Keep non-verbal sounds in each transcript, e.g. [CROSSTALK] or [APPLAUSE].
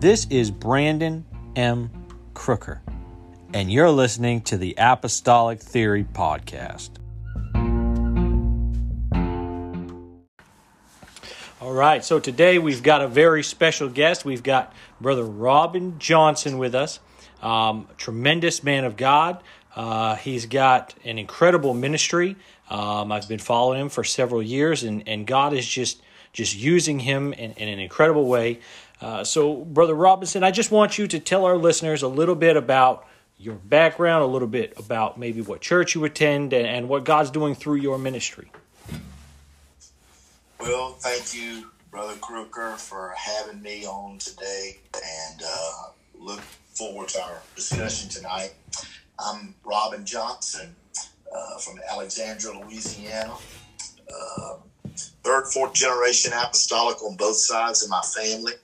This is Brandon M. Crooker, and you're listening to the Apostolic Theory Podcast. All right, so today we've got a very special guest. We've got Brother Robin Johnson with us, um, tremendous man of God. Uh, he's got an incredible ministry. Um, I've been following him for several years, and, and God is just just using him in, in an incredible way. Uh, so, Brother Robinson, I just want you to tell our listeners a little bit about your background, a little bit about maybe what church you attend, and, and what God's doing through your ministry. Well, thank you, Brother Crooker, for having me on today, and uh, look forward to our discussion tonight. I'm Robin Johnson uh, from Alexandria, Louisiana. Uh, third, fourth generation apostolic on both sides of my family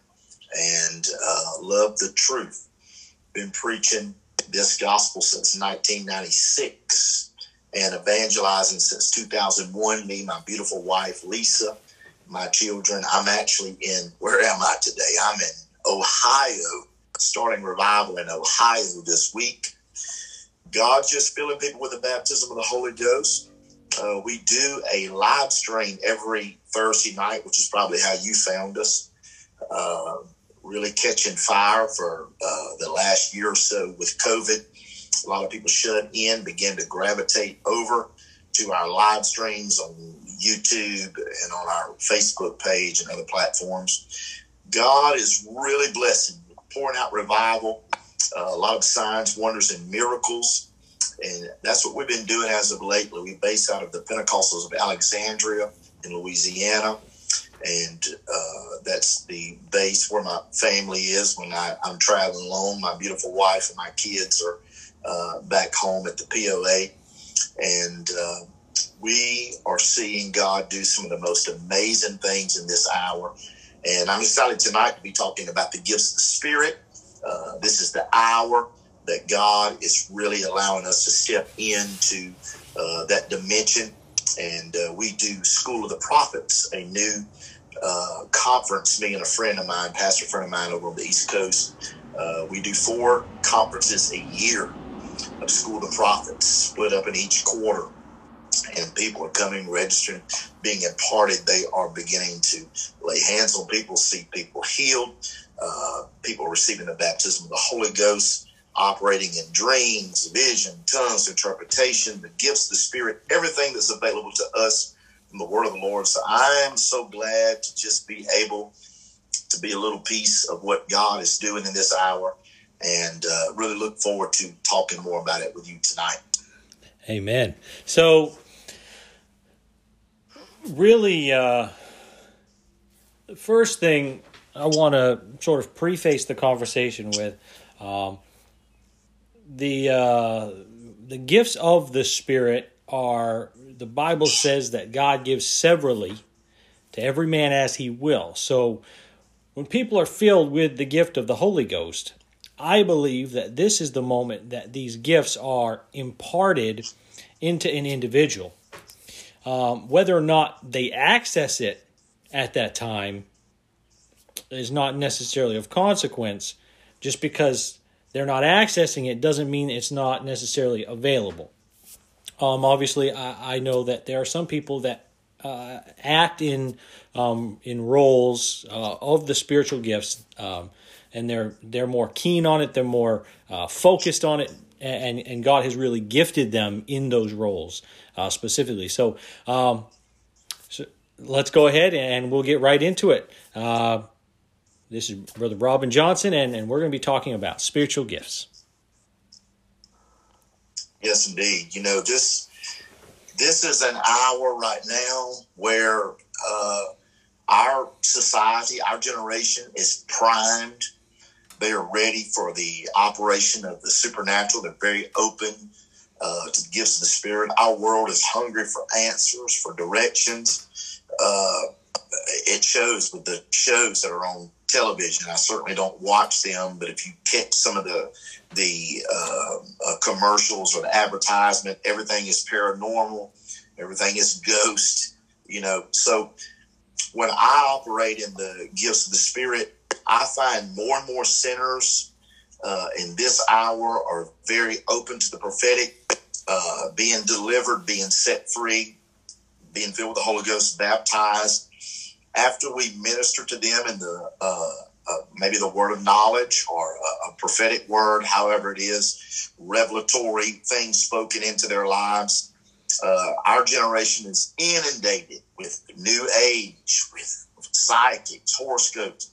and uh, love the truth. Been preaching this gospel since 1996 and evangelizing since 2001. Me, my beautiful wife, Lisa, my children. I'm actually in, where am I today? I'm in Ohio, starting revival in Ohio this week. God's just filling people with the baptism of the Holy Ghost. Uh, we do a live stream every Thursday night, which is probably how you found us. Uh, really catching fire for uh, the last year or so with COVID. A lot of people shut in, began to gravitate over to our live streams on YouTube and on our Facebook page and other platforms. God is really blessing, pouring out revival, uh, a lot of signs, wonders, and miracles. And that's what we've been doing as of lately. We base out of the Pentecostals of Alexandria in Louisiana and uh, that's the base where my family is when I, am traveling alone. My beautiful wife and my kids are uh, back home at the POA, and uh, we are seeing God do some of the most amazing things in this hour. And I'm excited tonight to be talking about the gifts of the Spirit. Uh, this is the hour that God is really allowing us to step into uh, that dimension. And uh, we do School of the Prophets, a new uh, conference, me and a friend of mine, pastor friend of mine over on the East Coast. Uh, we do four conferences a year of School of the Prophets, split up in each quarter. And people are coming, registering, being imparted. They are beginning to lay hands on people, see people healed, uh, people receiving the baptism of the Holy Ghost, operating in dreams, vision, tongues, interpretation, the gifts, the Spirit, everything that's available to us from the word of the Lord. So I am so glad to just be able to be a little piece of what God is doing in this hour and uh, really look forward to talking more about it with you tonight. Amen. So, really, uh, the first thing I want to sort of preface the conversation with um, the uh, the gifts of the Spirit are the Bible says that God gives severally to every man as he will. So when people are filled with the gift of the Holy Ghost, I believe that this is the moment that these gifts are imparted into an individual. Um, whether or not they access it at that time is not necessarily of consequence. Just because they're not accessing it doesn't mean it's not necessarily available. Um, obviously, I, I, know that there are some people that uh, act in um, in roles uh, of the spiritual gifts, um, and they're they're more keen on it. They're more uh, focused on it, and and God has really gifted them in those roles uh, specifically. So, um, so let's go ahead and we'll get right into it. This is Brother Robin Johnson, and, and we're going to be talking about spiritual gifts. Yes, indeed. You know, just this is an hour right now where uh, our society, our generation is primed. They are ready for the operation of the supernatural. They're very open uh, to the gifts of the Spirit. Our world is hungry for answers, for directions. Uh, it shows with the shows that are on television. I certainly don't watch them, but if you catch some of the the uh, uh, commercials or the advertisement, everything is paranormal, everything is ghost. You know, so when I operate in the gifts of the spirit, I find more and more sinners uh, in this hour are very open to the prophetic, uh, being delivered, being set free, being filled with the Holy Ghost, baptized. After we minister to them in the uh, uh maybe the word of knowledge or a, a, prophetic word, however it is, revelatory things spoken into their lives. Uh, our generation is inundated with new age, with psychics, horoscopes.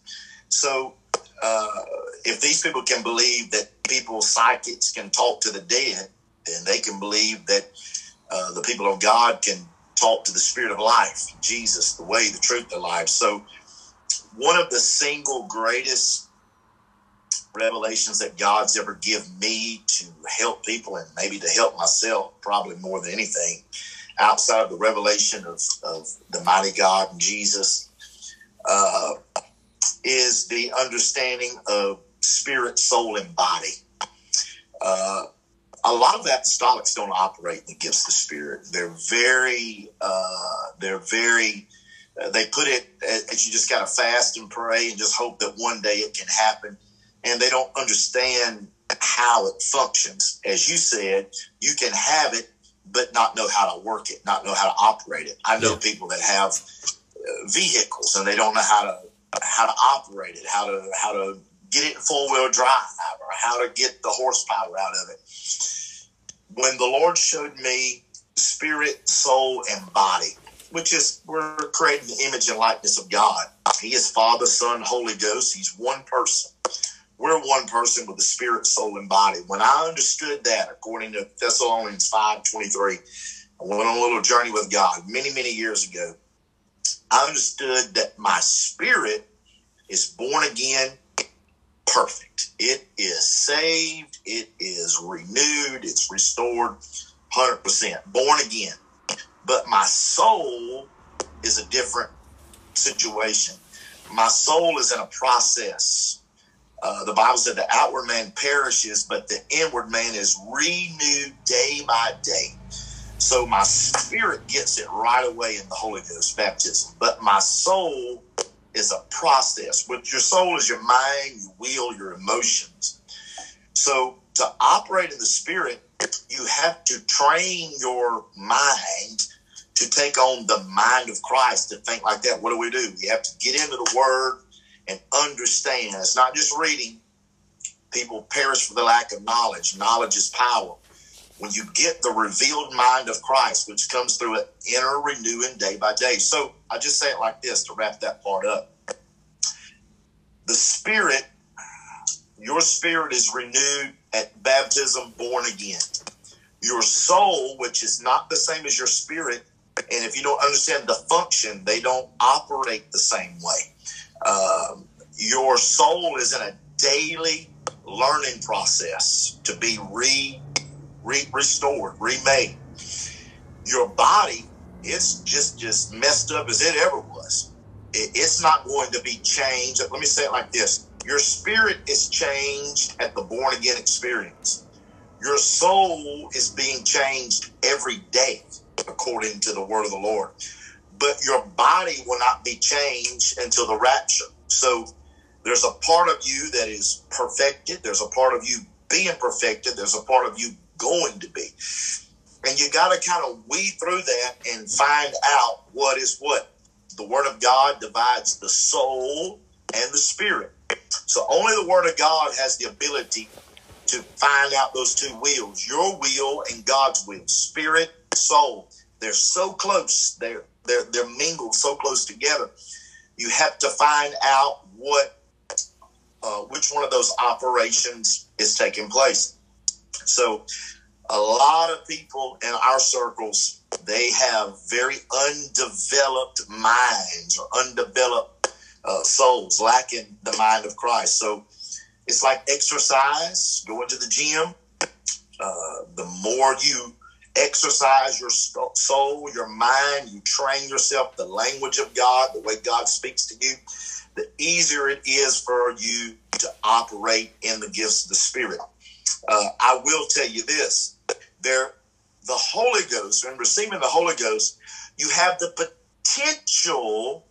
So uh, if these people can believe that people psychics can talk to the dead, then they can believe that uh, the people of God can talk to the spirit of life, Jesus, the way, the truth, the life. So one of the single greatest revelations that God's ever given me to help people and maybe to help myself, probably more than anything, outside of the revelation of, of the mighty God and Jesus, uh, is the understanding of spirit, soul, and body. Uh, a lot of apostolics don't operate in the gifts of spirit. They're very, uh, they're very, uh, they put it as you just got to fast and pray and just hope that one day it can happen. And they don't understand how it functions. As you said, you can have it, but not know how to work it, not know how to operate it. I know people that have uh, vehicles and they don't know how to how to operate it, how to how to get it in full wheel drive, or how to get the horsepower out of it. When the Lord showed me spirit, soul, and body, which is we're creating the image and likeness of God. He is Father, Son, Holy Ghost. He's one person. We're one person with the spirit, soul, and body. When I understood that, according to Thessalonians 5 23, I went on a little journey with God many, many years ago. I understood that my spirit is born again perfect. It is saved, it is renewed, it's restored 100%, born again. But my soul is a different situation. My soul is in a process. Uh, the Bible said the outward man perishes, but the inward man is renewed day by day. So my spirit gets it right away in the Holy Ghost baptism, but my soul is a process. With your soul is your mind, your will, your emotions. So to operate in the spirit, you have to train your mind to take on the mind of Christ to think like that. What do we do? You have to get into the word and understand. It's not just reading. People perish for the lack of knowledge. Knowledge is power when you get the revealed mind of Christ, which comes through an inner renewing day by day. So I just say it like this to wrap that part up. The spirit, your spirit is renewed at baptism, born again. Your soul, which is not the same as your spirit, and if you don't understand the function, they don't operate the same way. Um, your soul is in a daily learning process to be re re- restored, remade. Your body, it's just just messed up as it ever was. It, it's not going to be changed. Let me say it like this: Your spirit is changed at the born again experience. Your soul is being changed every day, according to the word of the Lord. But your body will not be changed until the rapture. So there's a part of you that is perfected. There's a part of you being perfected. There's a part of you going to be. And you got to kind of weed through that and find out what is what. The Word of God divides the soul and the spirit. So only the Word of God has the ability to find out those two wheels your will and God's will, spirit, soul. They're so close, they're, they're, they're mingled so close together. You have to find out what, uh, which one of those operations is taking place. So a lot of people in our circles, they have very undeveloped minds or undeveloped uh, souls, lacking the mind of Christ. So it's like exercise, going to the gym. Uh, the more you exercise your soul, your mind, you train yourself the language of God, the way God speaks to you, the easier it is for you to operate in the gifts of the Spirit. Uh, I will tell you this there, the Holy Ghost, and receiving the Holy Ghost, you have the potential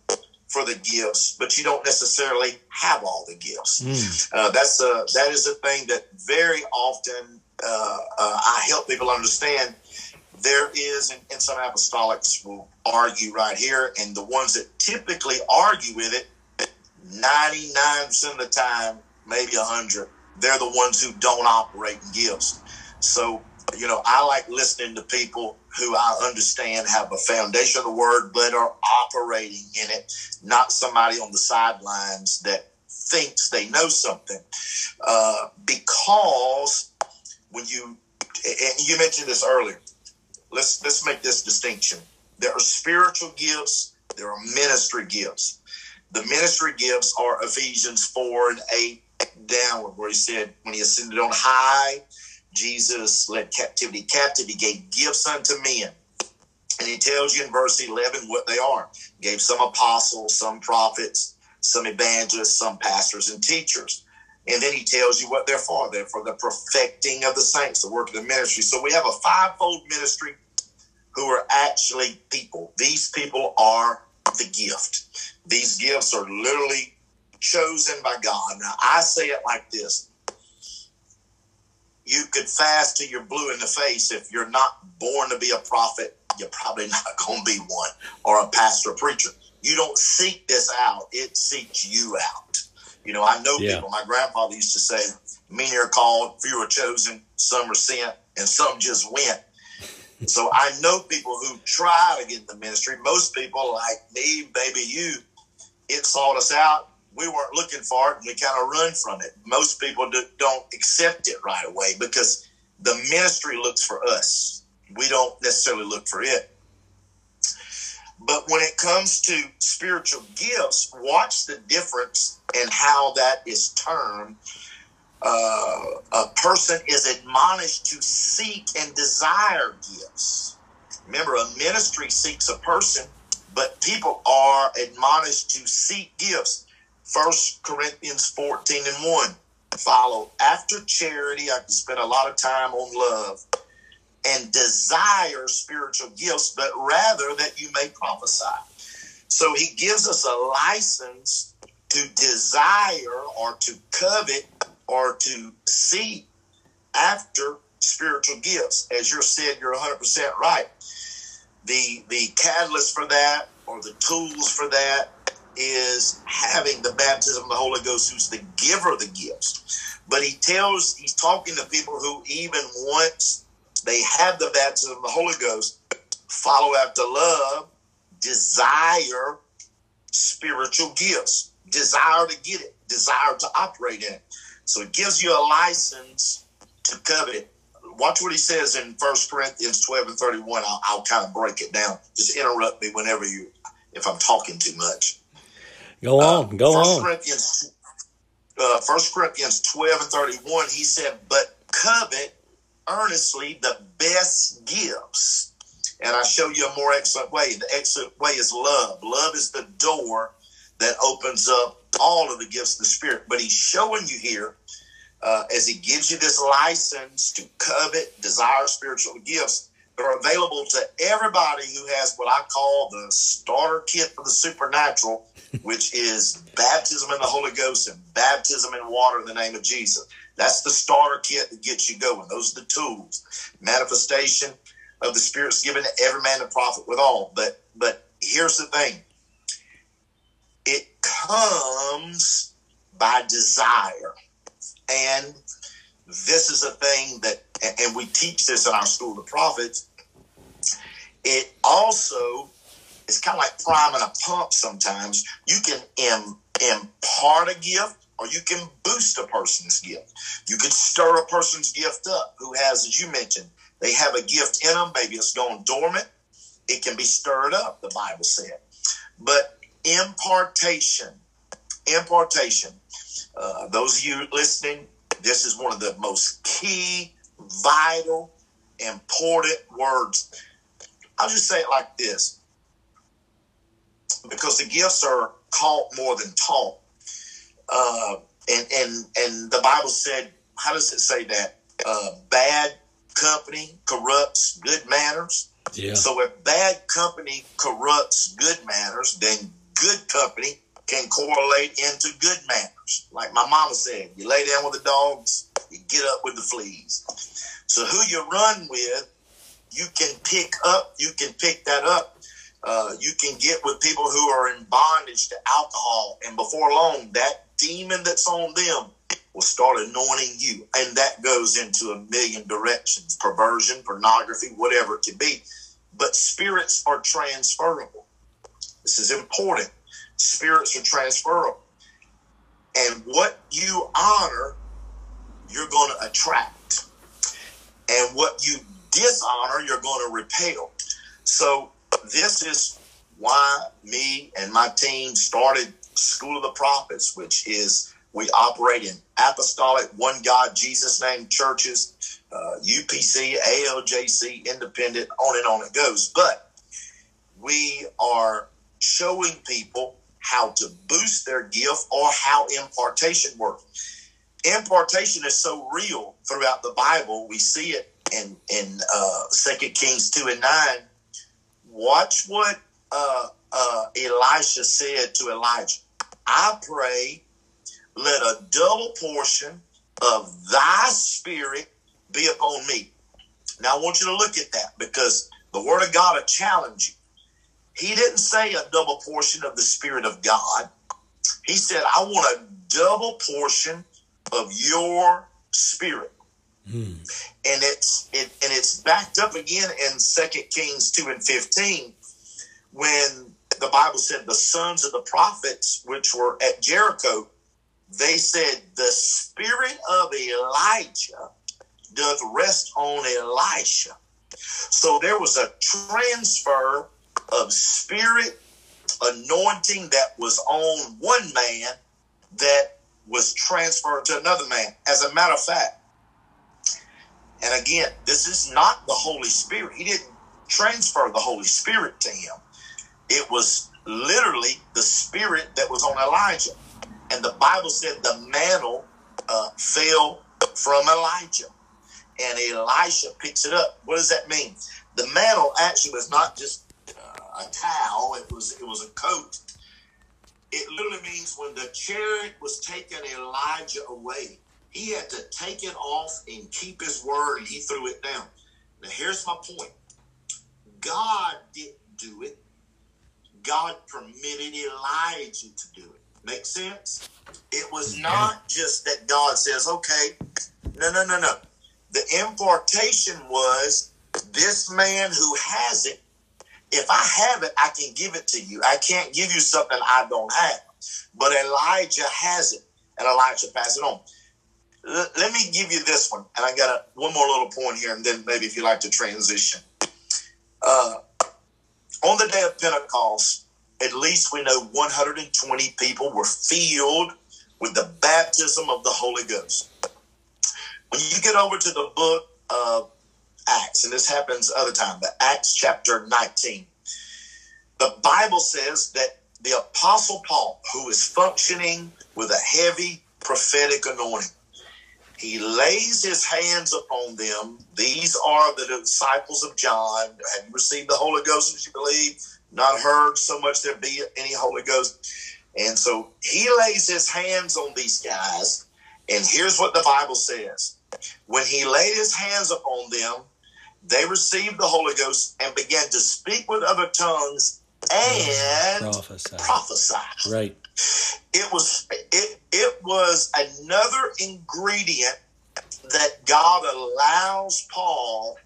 for the gifts, but you don't necessarily have all the gifts. Mm. Uh, that's a that is a thing that very often uh, uh, I help people understand. There is, and, and some apostolics will argue right here, and the ones that typically argue with it, ninety nine percent of the time, maybe a hundred, they're the ones who don't operate in gifts. So you know, I like listening to people who I understand have a foundation of the word, but are operating in it, not somebody on the sidelines that thinks they know something. Uh, because when you, and you mentioned this earlier, let's let's make this distinction. There are spiritual gifts, there are ministry gifts. The ministry gifts are Ephesians 4 and 8 downward, where he said, when he ascended on high, Jesus led captivity captive. He gave gifts unto men. And he tells you in verse 11 what they are. He gave some apostles, some prophets, some evangelists, some pastors and teachers. And then he tells you what they're for. They're for the perfecting of the saints, the work of the ministry. So we have a fivefold ministry who are actually people. These people are the gift. These gifts are literally chosen by God. Now, I say it like this you could fast till you're blue in the face. If you're not born to be a prophet, you're probably [LAUGHS] not going to be one or a pastor or preacher. You don't seek this out, it seeks you out. You know, I know yeah. people, my grandfather used to say, many are called, few are chosen, some are sent, and some just went. so I know people who try to get in the ministry. Most people, like me, maybe you, it sought us out we weren't looking for it and we kind of run from it. Most people do, don't accept it right away because the ministry looks for us. We don't necessarily look for it. But when it comes to spiritual gifts, watch the difference in how that is termed. Uh, a person is admonished to seek and desire gifts. Remember, a ministry seeks a person, but people are admonished to seek gifts. First Corinthians 14 and 1. Follow after charity. I can spend a lot of time on love and desire spiritual gifts, but rather that you may prophesy. So he gives us a license to desire or to covet or to seek after spiritual gifts. As you said, you're 100% right. The, the catalyst for that or the tools for that is having the baptism of the Holy Ghost, who's the giver of the gifts. But he tells, he's talking to people who, even once they have the baptism of the Holy Ghost, follow after love, desire spiritual gifts, desire to get it, desire to operate in it. So it gives you a license to covet. Watch what he says in First Corinthians 12 and 31. I'll, I'll kind of break it down. Just interrupt me whenever you, if I'm talking too much. Go uh, on, go First on. Corinthians, uh, First Corinthians 12 and 31, he said, But covet earnestly the best gifts. And I show you a more excellent way. The excellent way is love. Love is the door that opens up all of the gifts of the Spirit. But he's showing you here, uh, as he gives you this license to covet, desire spiritual gifts, they're available to everybody who has what I call the starter kit for the supernatural which is baptism in the Holy Ghost and baptism in water in the name of Jesus. That's the starter kit that gets you going. Those are the tools. Manifestation of the Spirit's given to every man to profit with all. But but here's the thing. It comes by desire. And this is a thing that and we teach this in our school of prophets. It also it's kind of like priming a pump sometimes. You can Im- impart a gift or you can boost a person's gift. You can stir a person's gift up who has, as you mentioned, they have a gift in them. Maybe it's gone dormant. It can be stirred up, the Bible said. But impartation, impartation, uh, those of you listening, this is one of the most key, vital, important words. I'll just say it like this because the gifts are caught more than taught. Uh, and and and the Bible said, how does it say that? Uh, bad company corrupts good manners. Yeah. So if bad company corrupts good manners, then good company can correlate into good manners. Like my mama said, you lay down with the dogs, you get up with the fleas. So who you run with, you can pick up, you can pick that up. Uh, you can get with people who are in bondage to alcohol, and before long, that demon that's on them will start anointing you. And that goes into a million directions perversion, pornography, whatever it could be. But spirits are transferable. This is important. Spirits are transferable. And what you honor, you're going to attract. And what you dishonor, you're going to repel. So, this is why me and my team started School of the Prophets, which is we operate in apostolic, one God, Jesus name churches, uh, UPC, ALJC, independent, on and on it goes. But we are showing people how to boost their gift or how impartation works. Impartation is so real throughout the Bible. We see it in in uh, Second Kings two and nine. Watch what uh, uh, Elisha said to Elijah. I pray, let a double portion of thy spirit be upon me. Now I want you to look at that because the word of God will challenge you. He didn't say a double portion of the Spirit of God. He said, I want a double portion of your spirit. Hmm. And it's it and it's backed up again in Second Kings 2 and 15 when the Bible said the sons of the prophets which were at Jericho, they said, The spirit of Elijah doth rest on Elisha. So there was a transfer of spirit anointing that was on one man that was transferred to another man. As a matter of fact, and again, this is not the Holy Spirit. He didn't transfer the Holy Spirit to him. It was literally the spirit that was on Elijah. And the Bible said the mantle uh, fell from Elijah. And Elisha picks it up. What does that mean? The mantle actually was not just a towel. It was it was a coat. It literally means when the chariot was taking Elijah away, he had to take it off and keep his word, and he threw it down. Now here's my point: God didn't do it. God permitted Elijah to do it. Make sense? It was not just that God says, "Okay, no, no, no, no." The impartation was this man who has it if I have it, I can give it to you. I can't give you something I don't have. But Elijah has it, and Elijah passed it on. Let me give you this one, and I got a, one more little point here, and then maybe if you like to transition. Uh, on the day of Pentecost, at least we know 120 people were filled with the baptism of the Holy Ghost. When you get over to the book of Acts, and this happens other time, but Acts chapter 19. The Bible says that the Apostle Paul, who is functioning with a heavy prophetic anointing, he lays his hands upon them. These are the disciples of John. Have you received the Holy Ghost as you believe? Not heard so much there be any Holy Ghost. And so he lays his hands on these guys. And here's what the Bible says when he laid his hands upon them, they received the Holy Ghost and began to speak with other tongues and prophesy. prophesy. Right. It was was another ingredient that God allows Paul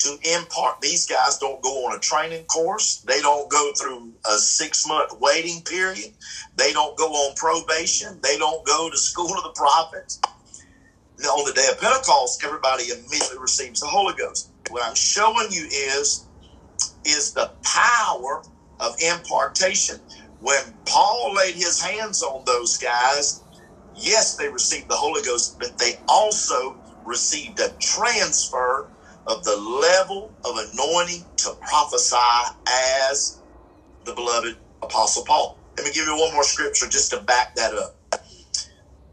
to impart. These guys don't go on a training course. They don't go through a six month waiting period. They don't go on probation. They don't go to school of the prophets. Now, on the day of Pentecost, everybody immediately receives the Holy Ghost. What I'm showing you is is the power of impartation. When Paul laid his hands on those guys, yes, they received the Holy Ghost, but they also received a transfer of the level of anointing to prophesy as the beloved Apostle Paul. Let me give you one more scripture just to back that up.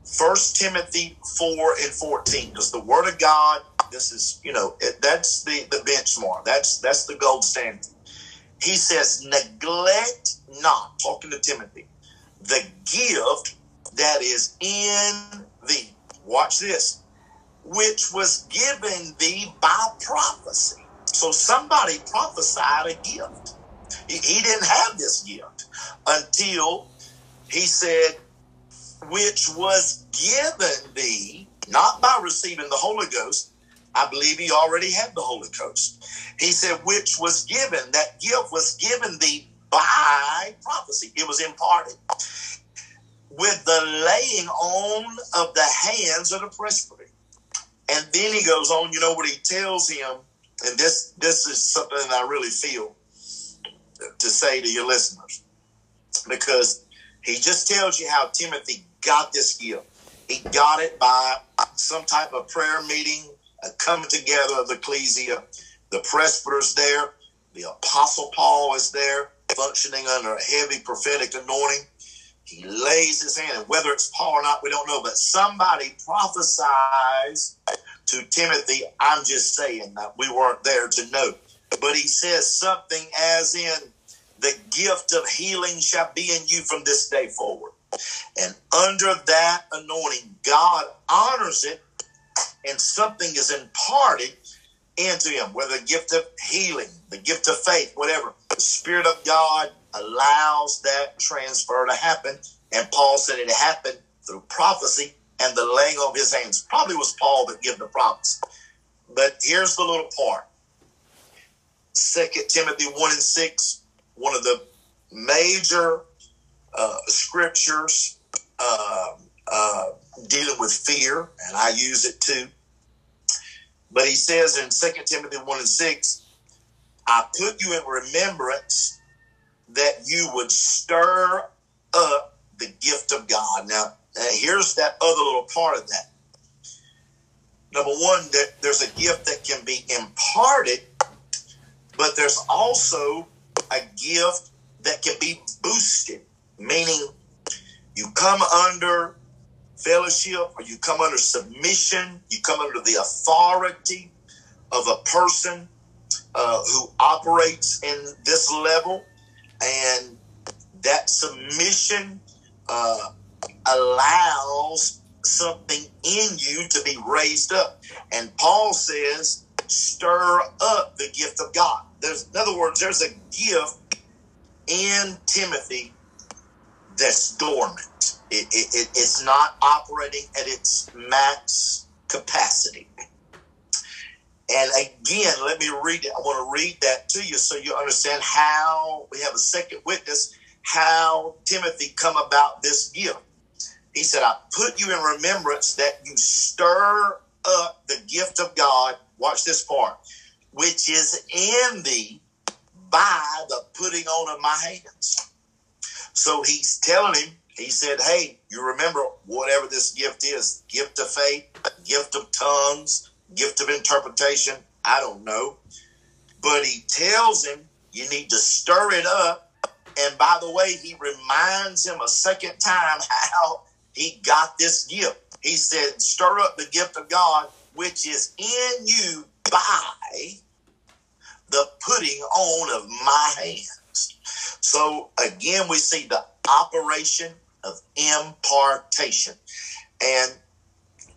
First Timothy 4 and 14, because the word of God this is, you know, it, that's the, the benchmark. That's that's the gold standard. He says, neglect not, talking to Timothy, the gift that is in thee. Watch this, which was given thee by prophecy. So somebody prophesied a gift. He, he didn't have this gift until he said, which was given thee, not by receiving the Holy Ghost. I believe he already had the Holy Ghost. He said, which was given, that gift was given thee by prophecy. It was imparted with the laying on of the hands of the presbytery. And then he goes on, you know what he tells him, and this this is something I really feel to say to your listeners. Because he just tells you how Timothy got this gift. He got it by some type of prayer meeting, a coming together of the ecclesia. The presbyter's there. The apostle Paul is there, functioning under a heavy prophetic anointing. He lays his hand, and whether it's Paul or not, we don't know, but somebody prophesies to Timothy. I'm just saying that we weren't there to know. But he says something as in, the gift of healing shall be in you from this day forward. And under that anointing, God honors it, and something is imparted into him, whether the gift of healing, the gift of faith, whatever. The Spirit of God allows that transfer to happen. And Paul said it happened through prophecy and the laying of his hands. Probably was Paul that gave the prophecy. But here's the little part. Second Timothy 1 and 6, one of the major uh, scriptures uh, uh, dealing with fear, and I use it too. But he says in 2 Timothy 1 and 6, I put you in remembrance that you would stir up the gift of God. Now, here's that other little part of that. Number one, that there's a gift that can be imparted, but there's also a gift that can be boosted, meaning you come under fellowship or you come under submission, you come under the authority of a person uh, who operates in this level, and that submission uh, allows something in you to be raised up. And Paul says, stir up the gift of God. There's, in other words, there's a gift in Timothy that's dormant. It, it, it, it's not operating at its max capacity. And again, let me read it. I want to read that to you so you understand how we have a second witness, how Timothy come about this gift. He said, I put you in remembrance that you stir up the gift of God. Watch this part, which is in thee by the putting on of my hands. So he's telling him, he said, Hey, you remember whatever this gift is gift of faith, gift of tongues, gift of interpretation. I don't know. But he tells him, You need to stir it up. And by the way, he reminds him a second time [LAUGHS] how he got this gift. He said, Stir up the gift of God, which is in you by the putting on of my hands. So again, we see the operation of impartation. And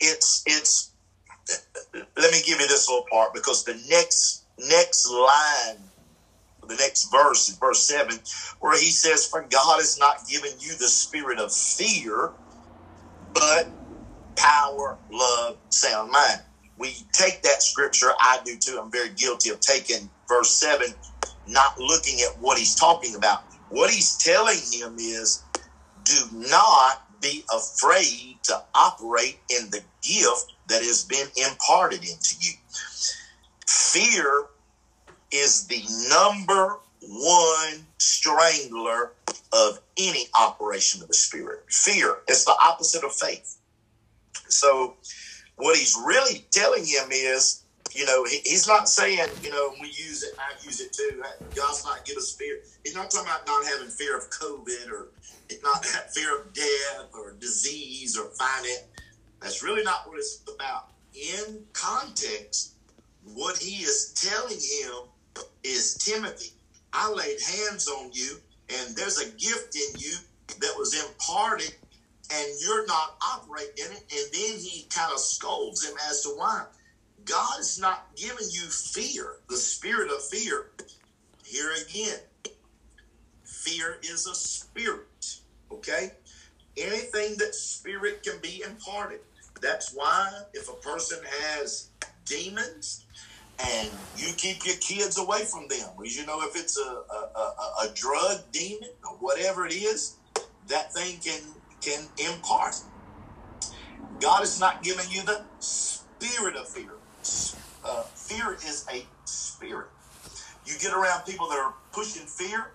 it's it's let me give you this little part because the next next line the next verse is verse 7 where he says for god has not given you the spirit of fear but power love sound mind. We take that scripture i do too i'm very guilty of taking verse 7 not looking at what he's talking about. What he's telling him is do not be afraid to operate in the gift that has been imparted into you. Fear is the number one strangler of any operation of the spirit. Fear is the opposite of faith. So, what he's really telling him is you know, he, he's not saying, you know, we use it, I use it too. God's not give us fear. He's not talking about not having fear of COVID or not that fear of death or disease or finance. That's really not what it's about. In context, what he is telling him is Timothy, I laid hands on you, and there's a gift in you that was imparted, and you're not operating in it. And then he kind of scolds him as to why. God is not giving you fear, the spirit of fear. Here again, fear is a spirit, okay? Anything that spirit can be imparted. That's why if a person has demons and you keep your kids away from them, because you know if it's a, a, a, a drug demon or whatever it is, that thing can can impart. God is not giving you the spirit of fear. Uh, fear is a spirit. You get around people that are pushing fear,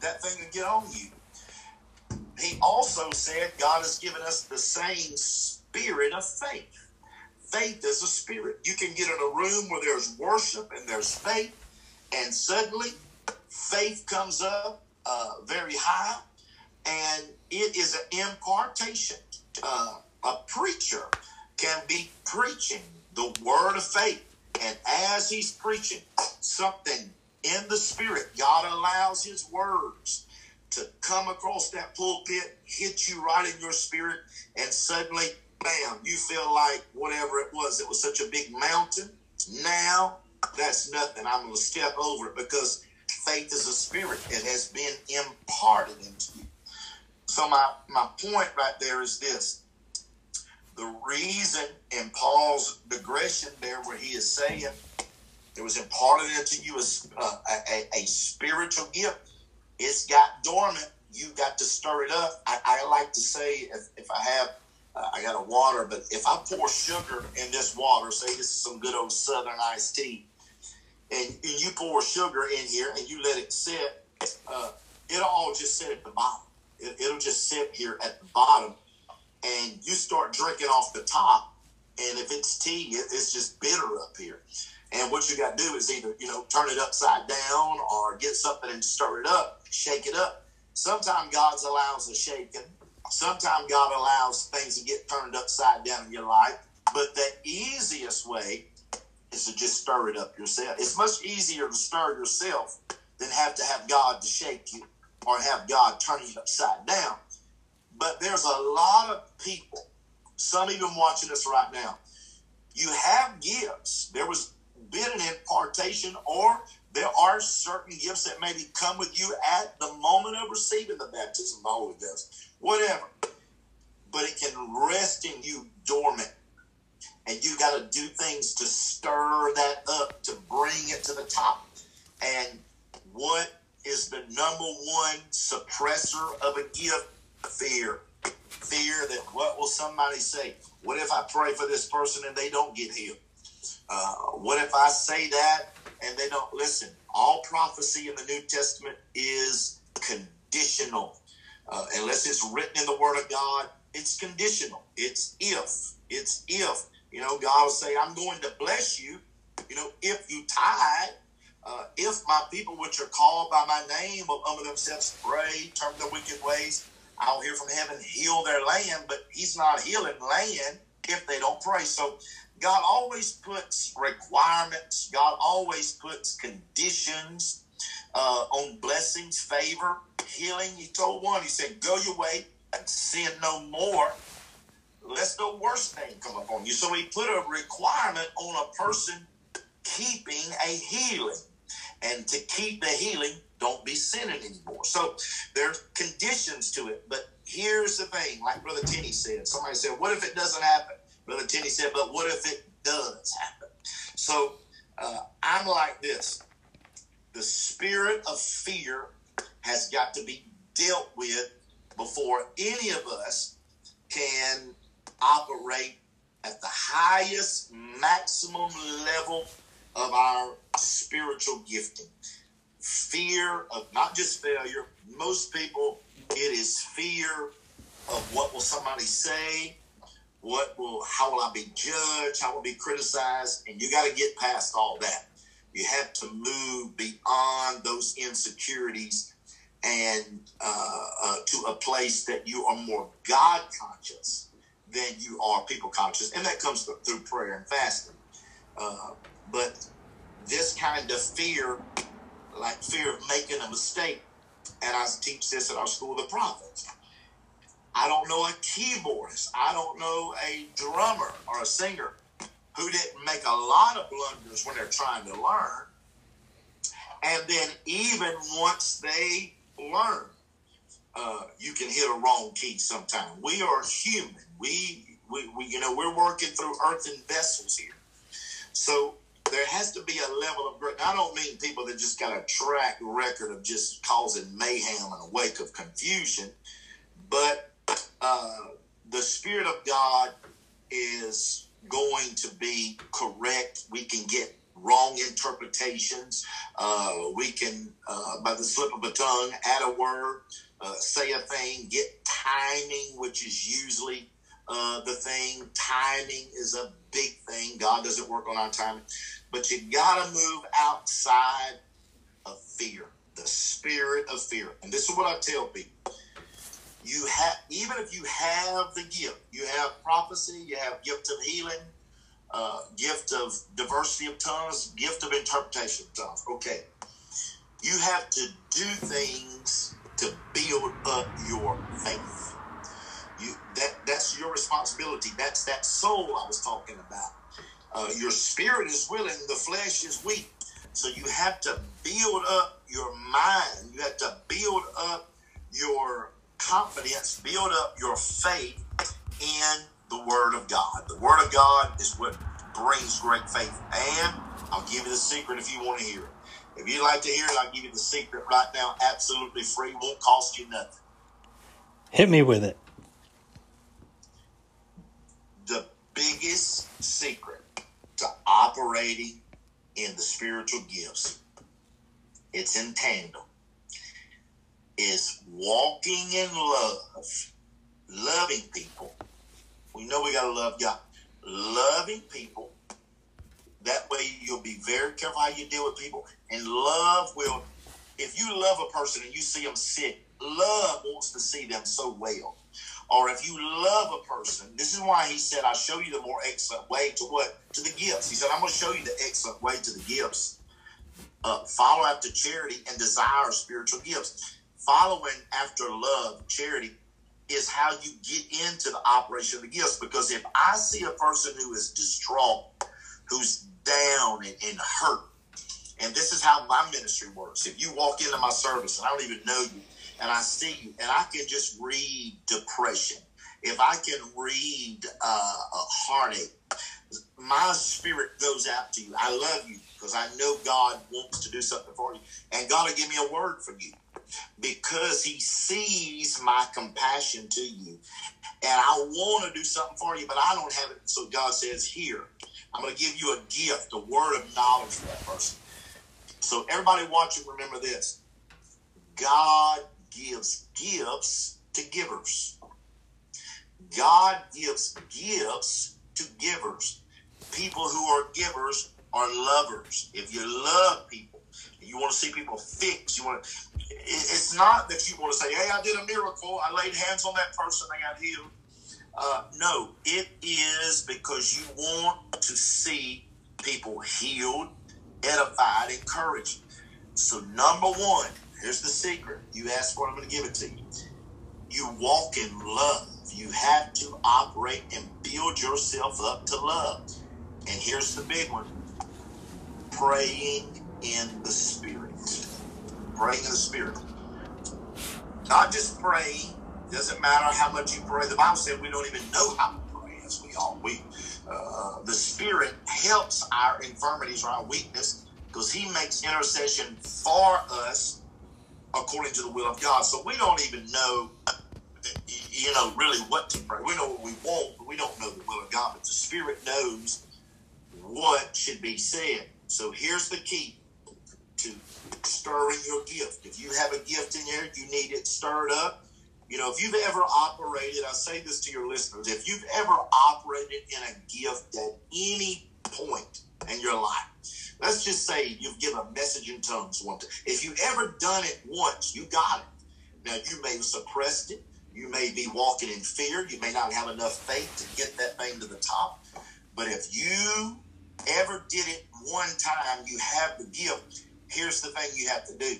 that thing will get on you. He also said God has given us the same spirit of faith. Faith is a spirit. You can get in a room where there's worship and there's faith, and suddenly faith comes up uh, very high, and it is an impartation. Uh, a preacher can be preaching the word of faith, and as he's preaching something in the spirit, God allows his words to come across that pulpit, hit you right in your spirit, and suddenly, bam, you feel like whatever it was, it was such a big mountain. Now, that's nothing. I'm going to step over it because faith is a spirit. It has been imparted into you. So, my, my point right there is this the reason in Paul's digression there, where he is saying it was imparted into you as uh, a, a, a spiritual gift, it's got dormant. You got to stir it up. I, I like to say if, if I have, uh, I got a water, but if I pour sugar in this water, say this is some good old Southern iced tea, and, and you pour sugar in here and you let it sit, uh, it'll all just sit at the bottom. It, it'll just sit here at the bottom, and you start drinking off the top. And if it's tea, it, it's just bitter up here. And what you got to do is either, you know, turn it upside down or get something and stir it up, shake it up. Sometimes God allows a shaking. Sometimes God allows things to get turned upside down in your life. But the easiest way is to just stir it up yourself. It's much easier to stir yourself than have to have God to shake you or have God turn you upside down. But there's a lot of people, some even watching us right now. You have gifts. There was been an impartation, or there are certain gifts that maybe come with you at the moment of receiving the baptism of the Holy Ghost, whatever. But it can rest in you dormant. And you got to do things to stir that up, to bring it to the top. And what is the number one suppressor of a gift? Fear. Fear that what will somebody say? What if I pray for this person and they don't get healed? Uh, what if I say that and they don't listen? All prophecy in the New Testament is conditional. Uh, unless it's written in the Word of God, it's conditional. It's if. It's if. You know, God will say, I'm going to bless you, you know, if you tithe. Uh, if my people which are called by my name will humble themselves, pray, turn their wicked ways, I'll hear from heaven, heal their land. But He's not healing land if they don't pray. So God always puts requirements, God always puts conditions uh, on blessings, favor, healing. He told one, He said, Go your way and sin no more, lest the worst thing come upon you. So He put a requirement on a person keeping a healing. And to keep the healing, don't be sinning anymore. So there's conditions to it. But here's the thing, like Brother Tenney said. Somebody said, What if it doesn't happen? Brother Tenney said, but what if it does happen? So uh, I'm like this the spirit of fear has got to be dealt with before any of us can operate at the highest maximum level of our spiritual gifting. Fear of not just failure, most people, it is fear of what will somebody say, what will how will I be judged? How will I be criticized? And you got to get past all that. You have to move beyond those insecurities and uh, uh, to a place that you are more God conscious than you are people conscious, and that comes through prayer and fasting. Uh, but this kind of fear like fear of making a mistake. And I teach this at our school of the prophets. I don't know a keyboardist. I don't know a drummer or a singer who didn't make a lot of blunders when they're trying to learn. And then even once they learn, uh, you can hit a wrong key sometime. We are human. We, we, we, you know, we're working through earthen vessels here. So there has to be a level of great. I don't mean people that just got a track record of just causing mayhem in a wake of confusion, but uh, the Spirit of God is going to be correct. We can get wrong interpretations. Uh, we can, uh, by the slip of a tongue, add a word, uh, say a thing, get timing, which is usually uh, the thing. Timing is a big thing. God doesn't work on our timing. But you got to move outside of fear, the spirit of fear. And this is what I tell people. You have, even if you have the gift, you have prophecy, you have gift of healing, uh, gift of diversity of tongues, gift of interpretation of tongues. Okay. You have to do things to build up your faith. You that that's your responsibility. That's that soul I was talking about. Uh, your spirit is willing, the flesh is weak. So you have to build up your mind. You have to build up your confidence, build up your faith in the Word of God. The Word of God is what brings great faith. And I'll give you the secret if you want to hear it. If you'd like to hear it, I'll give you the secret right now, absolutely free, won't cost you nothing. Hit me with it. The biggest secret to operating in the spiritual gifts, it's in tandem, is walking in love, loving people. We know we got to love God. Loving people. That way you'll be very careful how you deal with people. And love will, if you love a person and you see them sick, love wants to see them so well or if you love a person, this is why he said, I'll show you the more excellent way to what? To the gifts. He said, I'm going to show you the excellent way to the gifts. Uh, follow after charity and desire spiritual gifts. Following after love, charity, is how you get into the operation of the gifts. Because if I see a person who is distraught, who's down and, and hurt, and this is how my ministry works. If you walk into my service and I don't even know you, and I see you, and I can just read depression, if I can read uh, a heartache, my spirit goes out to you. I love you because I know God wants to do something for you, and God will give me a word for you because He sees my compassion to you, and I want to do something for you, but I don't have it. So God says, "Here, I'm going to give you a gift, a word of knowledge for that person." So everybody watching, remember this: God gives gifts to givers. God gives gifts to givers. People who are givers are lovers. If you love people, you want to see people fix. You want to. It's not that you want to say, "Hey, I did a miracle. I laid hands on that person. They got healed." Uh, no, it is because you want to see people healed, edified, encouraged. So, number one, Here's the secret. You ask for it, I'm going to give it to you. You walk in love. You have to operate and build yourself up to love. And here's the big one praying in the Spirit. Praying in the Spirit. Not just pray. Doesn't matter how much you pray. The Bible said we don't even know how to pray, as we all we. Uh, the Spirit helps our infirmities or our weakness because He makes intercession for us according to the will of God. So we don't even know, you know, really what to pray. We know what we want, but we don't know the will of God. But the Spirit knows what should be said. So here's the key to stirring your gift. If you have a gift in there, you need it stirred up. You know, if you've ever operated, I say this to your listeners, if you've ever operated in a gift at any point in your life, Let's just say you've given a message in tongues one time. If you ever done it once, you got it. Now you may have suppressed it. You may be walking in fear. You may not have enough faith to get that thing to the top. But if you ever did it one time, you have the gift. Here's the thing you have to do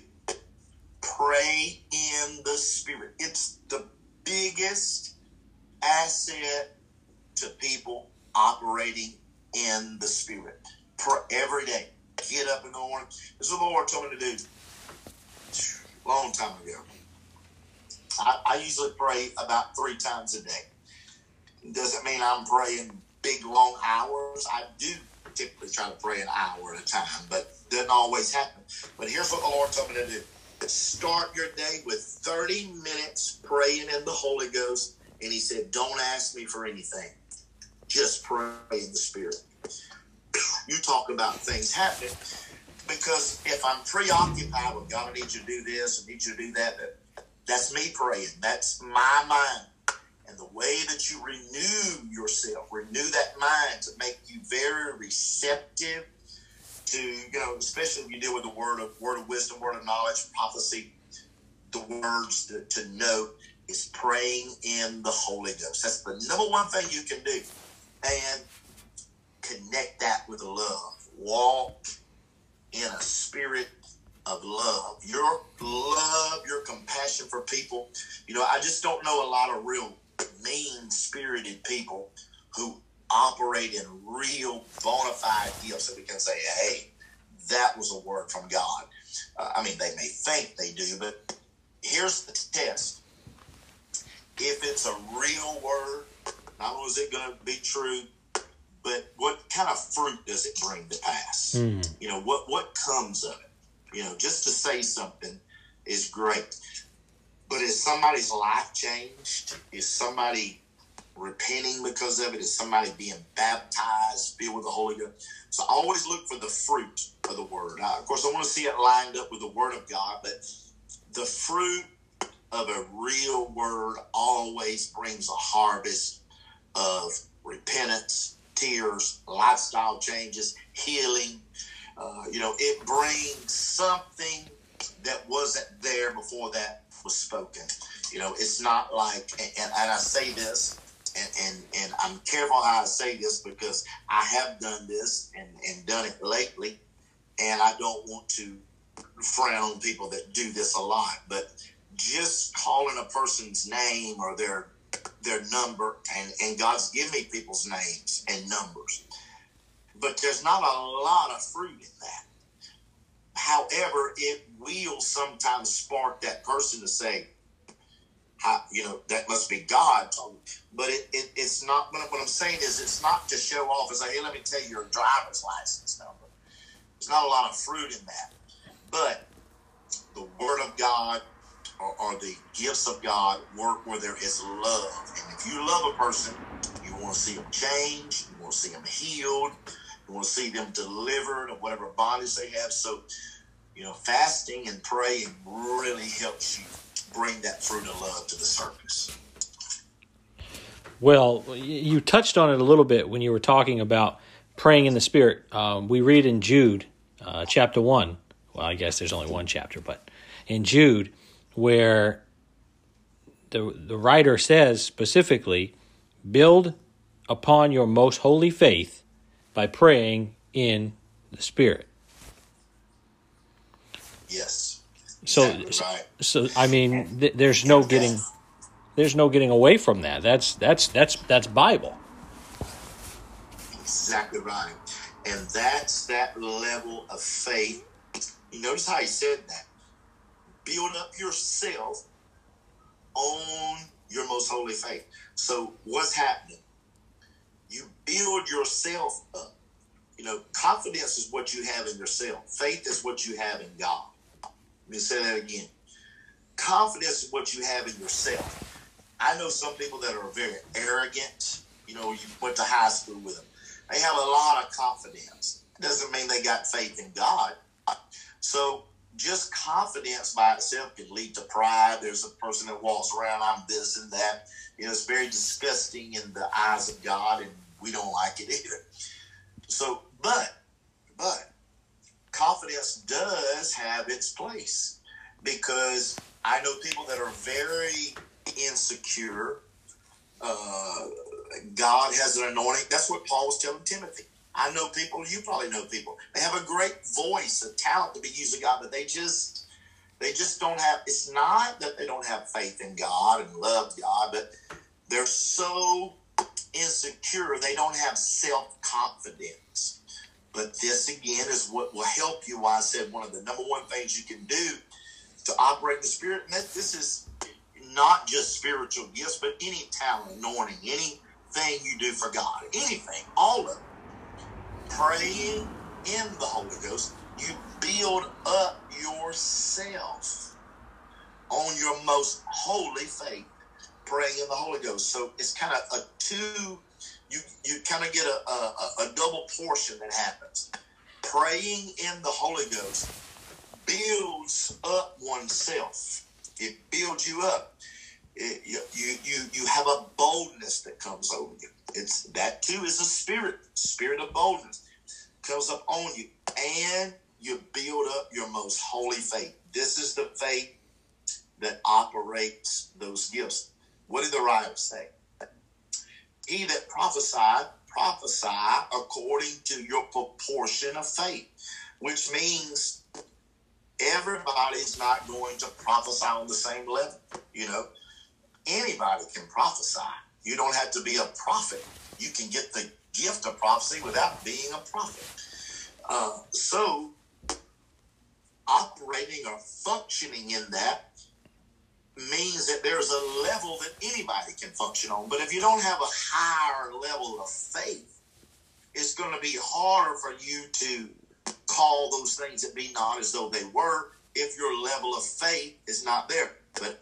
pray in the Spirit. It's the biggest asset to people operating in the Spirit. Pray every day. Get up in the morning. This is what the Lord told me to do long time ago. I, I usually pray about three times a day. Doesn't mean I'm praying big long hours. I do typically try to pray an hour at a time, but doesn't always happen. But here's what the Lord told me to do. Start your day with 30 minutes praying in the Holy Ghost. And he said, Don't ask me for anything. Just pray in the Spirit. You talk about things happening because if I'm preoccupied with God, I need you to do this, I need you to do that, that's me praying. That's my mind. And the way that you renew yourself, renew that mind to make you very receptive to, you know, especially when you deal with the word of word of wisdom, word of knowledge, prophecy, the words to, to know is praying in the Holy Ghost. That's the number one thing you can do. And connect that with love. Walk in a spirit of love. Your love, your compassion for people. You know, I just don't know a lot of real mean spirited people who operate in real bona fide gifts that we can say, hey, that was a word from God. Uh, I mean, they may think they do, but here's the test. If it's a real word, not only is it going to be true, but what kind of fruit does it bring to pass? Mm. You know, what, what comes of it? You know, just to say something is great. But is somebody's life changed? Is somebody repenting because of it? Is somebody being baptized, filled with the Holy Ghost? So I always look for the fruit of the word. Of course, I want to see it lined up with the word of God, but the fruit of a real word always brings a harvest of repentance, tears, lifestyle changes, healing. Uh, you know, it brings something that wasn't there before that was spoken. You know, it's not like, and, and I say this, and, and, and I'm careful how I say this because I have done this and, and done it lately, and I don't want to frown on people that do this a lot, but just calling a person's name or their their number, and, and God's given me people's names and numbers, but there's not a lot of fruit in that. However, it will sometimes spark that person to say, how, you know, that must be God. But it, it, it's not, what I'm saying is it's not to show off and say, hey, let me tell you your driver's license number. There's not a lot of fruit in that. But the Word of God or, or the gifts of God work where there is love. And if you love a person, you want to see them change, you want to see them healed, you want to see them delivered of whatever bodies they have. So, you know, fasting and praying really helps you bring that fruit of love to the surface. Well, you touched on it a little bit when you were talking about praying in the Spirit. Um, we read in Jude, uh, chapter 1. Well, I guess there's only one chapter, but in Jude, where the, the writer says specifically, build upon your most holy faith by praying in the Spirit. Yes. So, exactly right. so I mean, th- there's no getting, there's no getting away from that. That's that's that's that's Bible. Exactly right, and that's that level of faith. You notice how he said that. Build up yourself on your most holy faith. So what's happening? Build yourself up. You know, confidence is what you have in yourself. Faith is what you have in God. Let me say that again. Confidence is what you have in yourself. I know some people that are very arrogant. You know, you went to high school with them. They have a lot of confidence. Doesn't mean they got faith in God. So just confidence by itself can lead to pride. There's a person that walks around, I'm this and that. You know, it's very disgusting in the eyes of God, and we don't like it [LAUGHS] either. So, but, but, confidence does have its place because I know people that are very insecure. Uh, God has an anointing. That's what Paul was telling Timothy. I know people, you probably know people. They have a great voice, a talent to be used of God, but they just they just don't have it's not that they don't have faith in God and love God, but they're so insecure, they don't have self-confidence. But this again is what will help you. Why I said one of the number one things you can do to operate the spirit, and this is not just spiritual gifts, but any talent, anointing, anything you do for God, anything, all of it praying in the Holy Ghost, you build up yourself on your most holy faith, praying in the Holy Ghost. So it's kind of a two, you, you kind of get a, a, a double portion that happens. Praying in the Holy Ghost builds up oneself. It builds you up. It, you, you, you, have a boldness that comes over you. It's that too is a spirit, spirit of boldness comes up on you, and you build up your most holy faith. This is the faith that operates those gifts. What did the writer say? He that prophesied, prophesy according to your proportion of faith, which means everybody's not going to prophesy on the same level. You know, anybody can prophesy. You don't have to be a prophet. You can get the gift of prophecy without being a prophet. Uh, so, operating or functioning in that means that there's a level that anybody can function on. But if you don't have a higher level of faith, it's going to be harder for you to call those things that be not as though they were if your level of faith is not there. But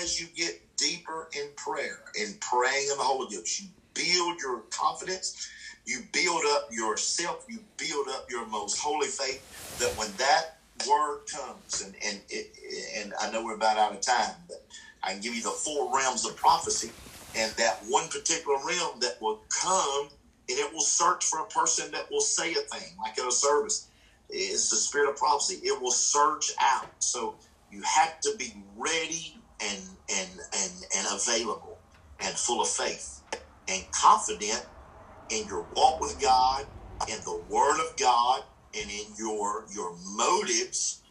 as you get deeper in prayer and praying in the Holy Ghost, you build your confidence, you build up yourself, you build up your most holy faith, that when that word comes, and, and, it, and I know we're about out of time, but I can give you the four realms of prophecy, and that one particular realm that will come and it will search for a person that will say a thing, like at a service. It's the spirit of prophecy. It will search out. So you have to be ready and and and and available and full of faith and confident in your walk with God, in the Word of God, and in your your motives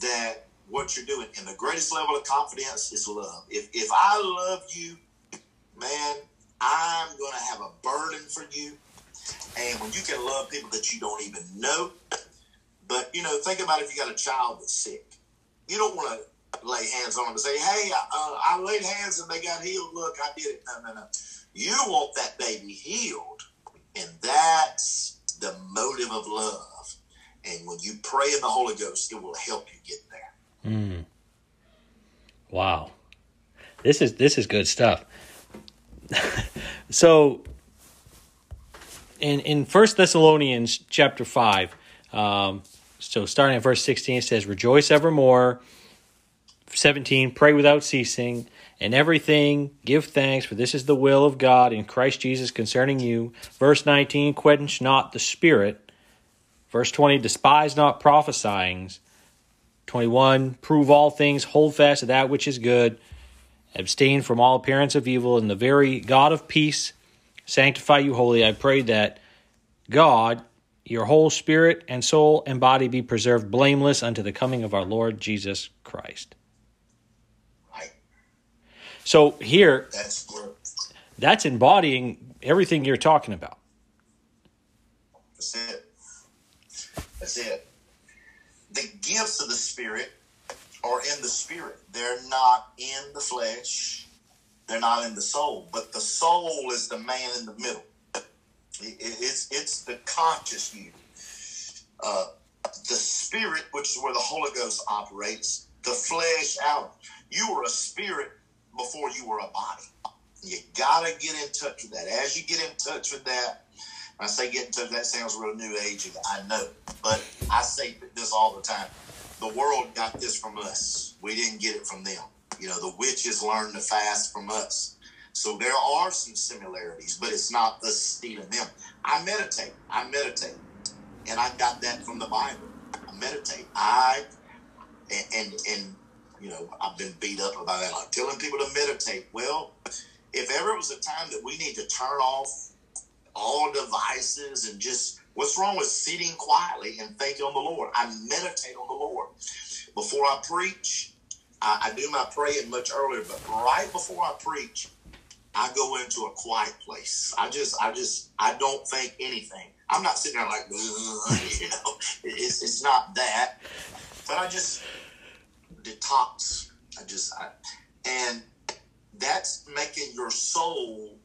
that what you're doing. And the greatest level of confidence is love. If if I love you, man, I'm to have a burden for you. And when you can love people that you don't even know, but you know, think about if you got a child that's sick, you don't want to lay hands on them and say, "Hey, uh, I laid hands and they got healed. Look, I did it." No, no, no. You want that baby healed, and that's the motive of love. And when you pray in the Holy Ghost, it will help you get there. Mm. Wow, this is this is good stuff. [LAUGHS] so, in in First Thessalonians chapter five, um, so starting at verse sixteen, it says, "Rejoice evermore." 17 pray without ceasing and everything give thanks for this is the will of god in christ jesus concerning you verse 19 quench not the spirit verse 20 despise not prophesying 21 prove all things hold fast to that which is good abstain from all appearance of evil and the very god of peace sanctify you wholly i pray that god your whole spirit and soul and body be preserved blameless unto the coming of our lord jesus christ Right. so here, that's that's embodying everything you're talking about. That's it. That's it. The gifts of the Spirit are in the Spirit. They're not in the flesh. They're not in the soul. But the soul is the man in the middle. It's it's the conscious you. Uh, the spirit, which is where the Holy Ghost operates, the flesh out. You were a spirit before you were a body. You gotta get in touch with that. As you get in touch with that, I say get in touch, that sounds real new age. I know, but I say this all the time. The world got this from us. We didn't get it from them. You know, the witches learned to fast from us. So there are some similarities, but it's not us stealing them. I meditate. I meditate. And I got that from the Bible. I meditate. I and and, and you know, I've been beat up about that. Like telling people to meditate. Well, if ever it was a time that we need to turn off all devices and just What's wrong with sitting quietly and thinking on the Lord? I meditate on the Lord. Before I preach, I, I do my praying much earlier, but right before I preach, I go into a quiet place. I just, I just, I don't think anything. I'm not sitting there like, [LAUGHS] you know, it's, it's not that. But I just detox. I just, I, and that's making your soul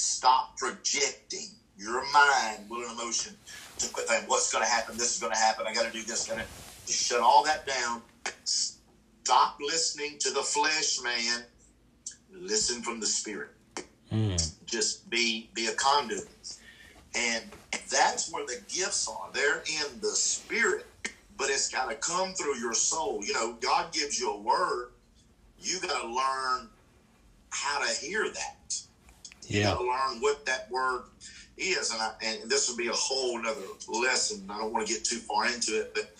stop projecting your mind, will, and emotion to quit thinking, what's going to happen? This is going to happen. I got to do this. Going to shut all that down. Stop listening to the flesh, man. Listen from the spirit. Mm. Just be be a conduit, and that's where the gifts are. They're in the spirit, but it's got to come through your soul. You know, God gives you a word. You got to learn how to hear that. Got to learn what that word is, and I, and this will be a whole another lesson. I don't want to get too far into it, but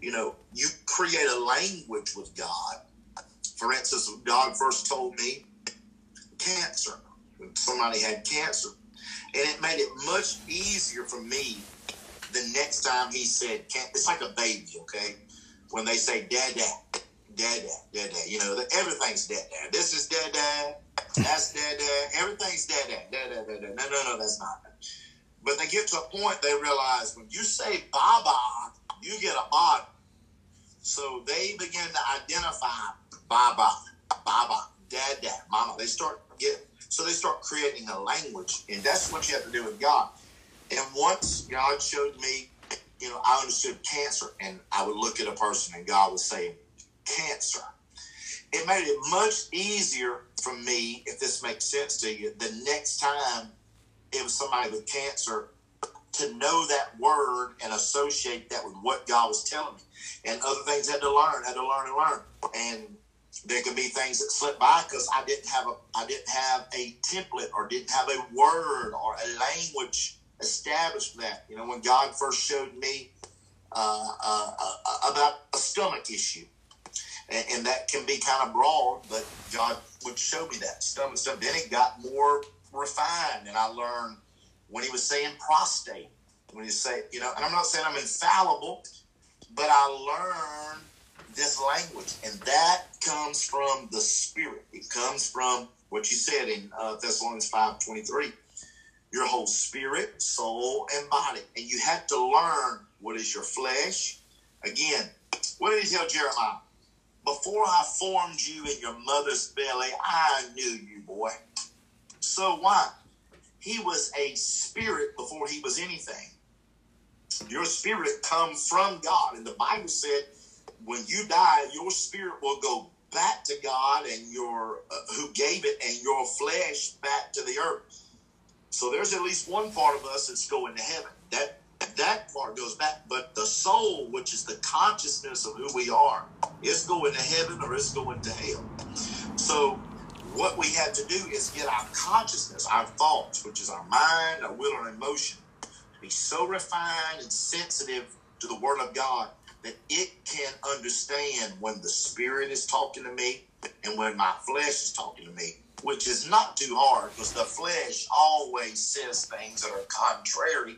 you know, you create a language with God. For instance, God first told me cancer somebody had cancer, and it made it much easier for me the next time he said, "It's like a baby, okay?" When they say "dad, dad," dad, dad, you know, everything's dad, dad. This is dad, dad. That's dad, dad. Everything's dad, dad, dad, dad, dad. No, no, no, that's not. But they get to a point they realize when you say Baba, you get a body. So they begin to identify Baba, Baba, Dad, Dad, Mama. They start get so they start creating a language, and that's what you have to do with God. And once God showed me, you know, I understood cancer, and I would look at a person, and God would say, "Cancer." It made it much easier for me, if this makes sense to you, the next time it was somebody with cancer to know that word and associate that with what God was telling me. And other things I had to learn, had to learn and learn. And there could be things that slipped by because I didn't have a I didn't have a template or didn't have a word or a language established for that. You know, when God first showed me uh, uh, uh, about a stomach issue, and, and, that can be kind of broad, but God would show me that stomach stuff. Then it got more refined, and I learned when He was saying prostate, when He say, you know, and I'm not saying I'm infallible, but I learned this language, and that comes from the Spirit. It comes from what you said in uh, Thessalonians five twenty three. Your whole spirit, soul, and body, and you have to learn what is your flesh. Again, what did he tell Jeremiah? Before I formed you in your mother's belly, I knew you, boy. So why? He was a spirit before he was anything. Your spirit comes from God. And the Bible said, when you die, your spirit will go back to God and your uh, who gave it and your flesh back to the earth. So there's at least one part of us that's going to heaven. That that part goes back, but the soul, which is the consciousness of who we are, is going to heaven or is going to hell. So what we have to do is get our consciousness, our thoughts, which is our mind, our will, our emotion, to be so refined and sensitive to the Word of God that it can understand when the Spirit is talking to me and when my flesh is talking to me, which is not too hard because the flesh always says things that are contrary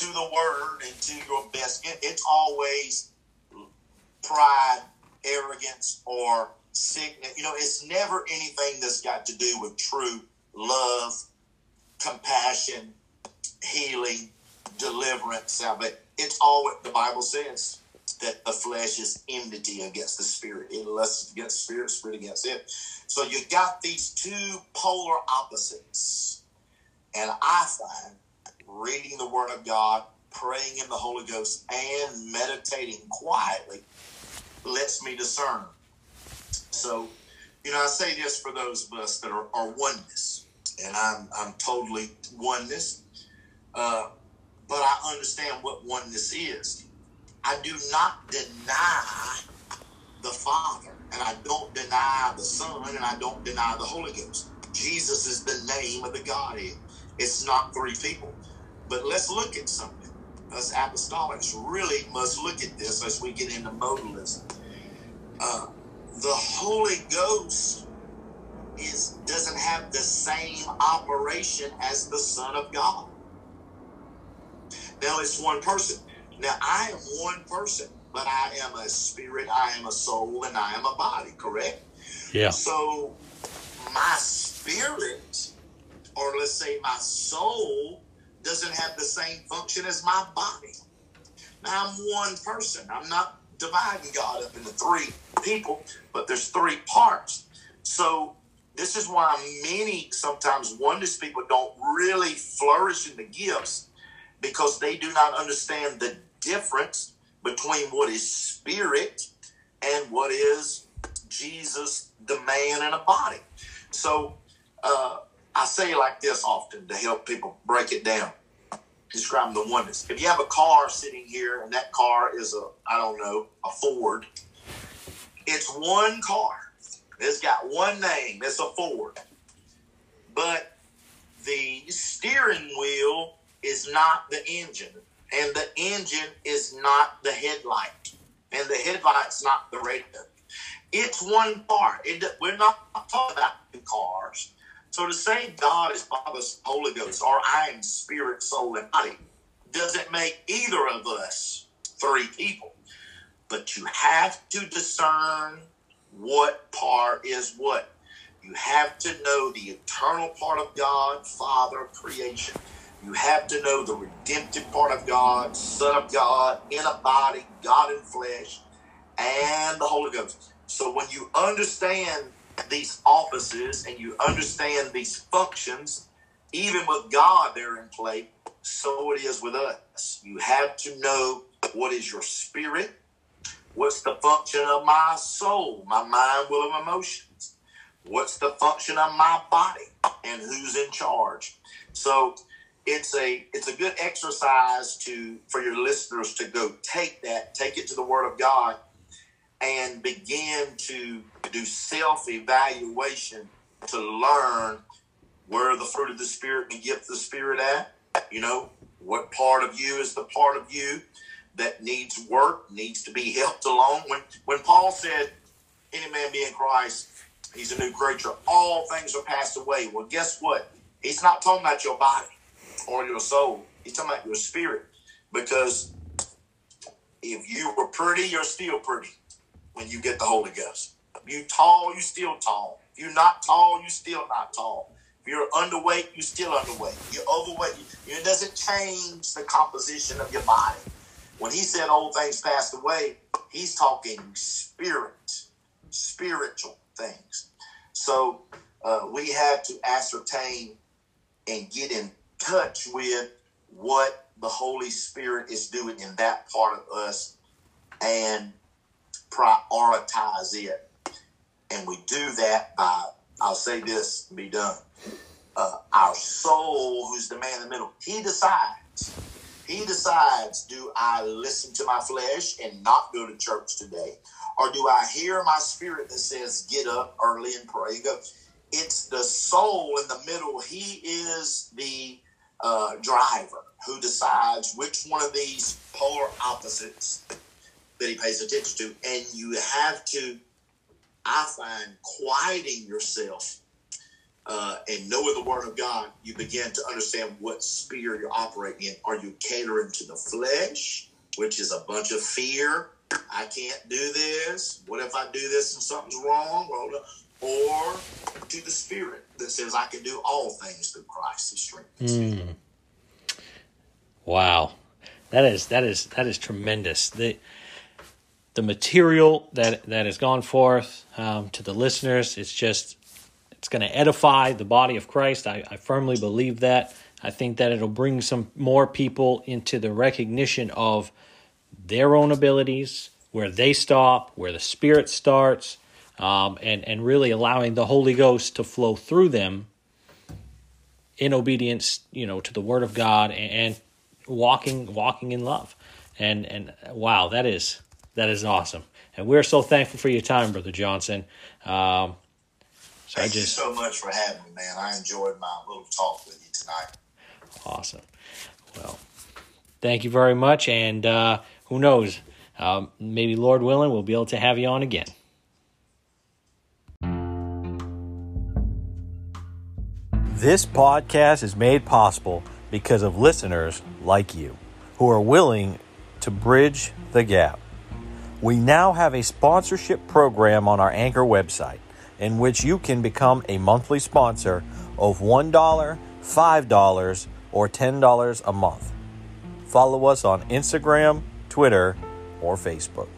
to the Word and to your best. It's always pride, arrogance, or sickness. You know, it's never anything that's got to do with true love, compassion, healing, deliverance, salvation. It's all what the Bible says that the flesh is enmity against the spirit. It lusts against the spirit, spirit against it. So you got these two polar opposites. And I find reading the Word of God, praying in the Holy Ghost, and meditating quietly lets me discern. So, you know, I say this for those of us that are, are oneness, and I'm, I'm totally oneness, uh, but I understand what oneness is. I do not deny the Father, and I don't deny the Son, and I don't deny the Holy Ghost. Jesus is the name of the Godhead. It's not three people. But let's look at something. Us apostolics really must look at this as we get into modalism. Uh, the Holy Ghost is doesn't have the same operation as the Son of God. Now it's one person. Now I am one person, but I am a spirit, I am a soul, and I am a body, correct? Yeah. So my spirit, or let's say my soul, doesn't have the same function as my body. Now I'm one person. I'm not dividing God up into three people, but there's three parts. So this is why many sometimes oneness people don't really flourish in the gifts because they do not understand the difference between what is spirit and what is Jesus, the man in a body. So uh, I say like this often to help people break it down, describe the oneness. If you have a car sitting here and that car is a, I don't know, a Ford, it's one car. It's got one name. It's a Ford. But the steering wheel is not the engine, and the engine is not the headlight, and the headlight's not the radio. It's one car. It, we're not talking about two cars. So to say God is Father, Holy Ghost, or I am spirit, soul, and body, doesn't make either of us three people. But you have to discern what part is what. You have to know the eternal part of God, Father, creation. You have to know the redemptive part of God, Son of God, in a body, God in flesh, and the Holy Ghost. So when you understand these offices and you understand these functions, even with God there in play, so it is with us. You have to know what is your spirit, what's the function of my soul, my mind, will, and emotions, what's the function of my body, and who's in charge. So it's a it's a good exercise to for your listeners to go take that, take it to the Word of God, and begin to do self evaluation to learn where the fruit of the Spirit and gift of the Spirit at. You know, what part of you is the part of you that needs work, needs to be [LAUGHS] helped along. When when Paul said, Any man be in Christ, he's a new creature, all things are passed away. Well, guess what? He's not talking about your body or your soul. He's talking about your spirit. Because if you were pretty, you're still pretty when you get the Holy Ghost. If you tall, you still tall. If you're not tall, you still not tall. If you're underweight, you still underweight. You're overweight. It doesn't change the composition of your body. When he said old things passed away, he's talking spirit, spiritual things. So uh, we have to ascertain and get in touch with what the Holy Spirit is doing in that part of us and prioritize it. And we do that by, I'll say this be done. Uh, our soul, who's the man in the middle, he decides. He decides, do I listen to my flesh and not go to church today? Or do I hear my spirit that says, get up early and pray? Go. It's the soul in the middle. He is the uh, driver who decides which one of these polar opposites that he pays attention to. And you have to, I find, quieting yourself uh, and knowing the Word of God, you begin to understand what sphere you're operating in. Are you catering to the flesh, which is a bunch of fear? I can't do this. What if I do this and something's wrong? Or to the Spirit that says I can do all things through Christ who strengthens. Mm. Wow, that is that is that is tremendous. The the material that that has gone forth um, to the listeners, it's just it's going to edify the body of Christ. I, I firmly believe that. I think that it'll bring some more people into the recognition of their own abilities, where they stop, where the Spirit starts, um, and and really allowing the Holy Ghost to flow through them in obedience, you know, to the Word of God and, and walking walking in love. And and wow, that is that is awesome. And we're so thankful for your time, Brother Johnson. Um, so Thank just, you so much for having me, man. I enjoyed my little talk with you tonight. Awesome. Well, thank you very much. And uh, who knows, um, maybe Lord willing, we'll be able to have you on again. This podcast is made possible because of listeners like you. who are willing to bridge the gap. We now have a sponsorship program on our Anchor website in which you can become a monthly sponsor of $1, $5, or $10 a month. Follow us on Instagram, Twitter, or Facebook.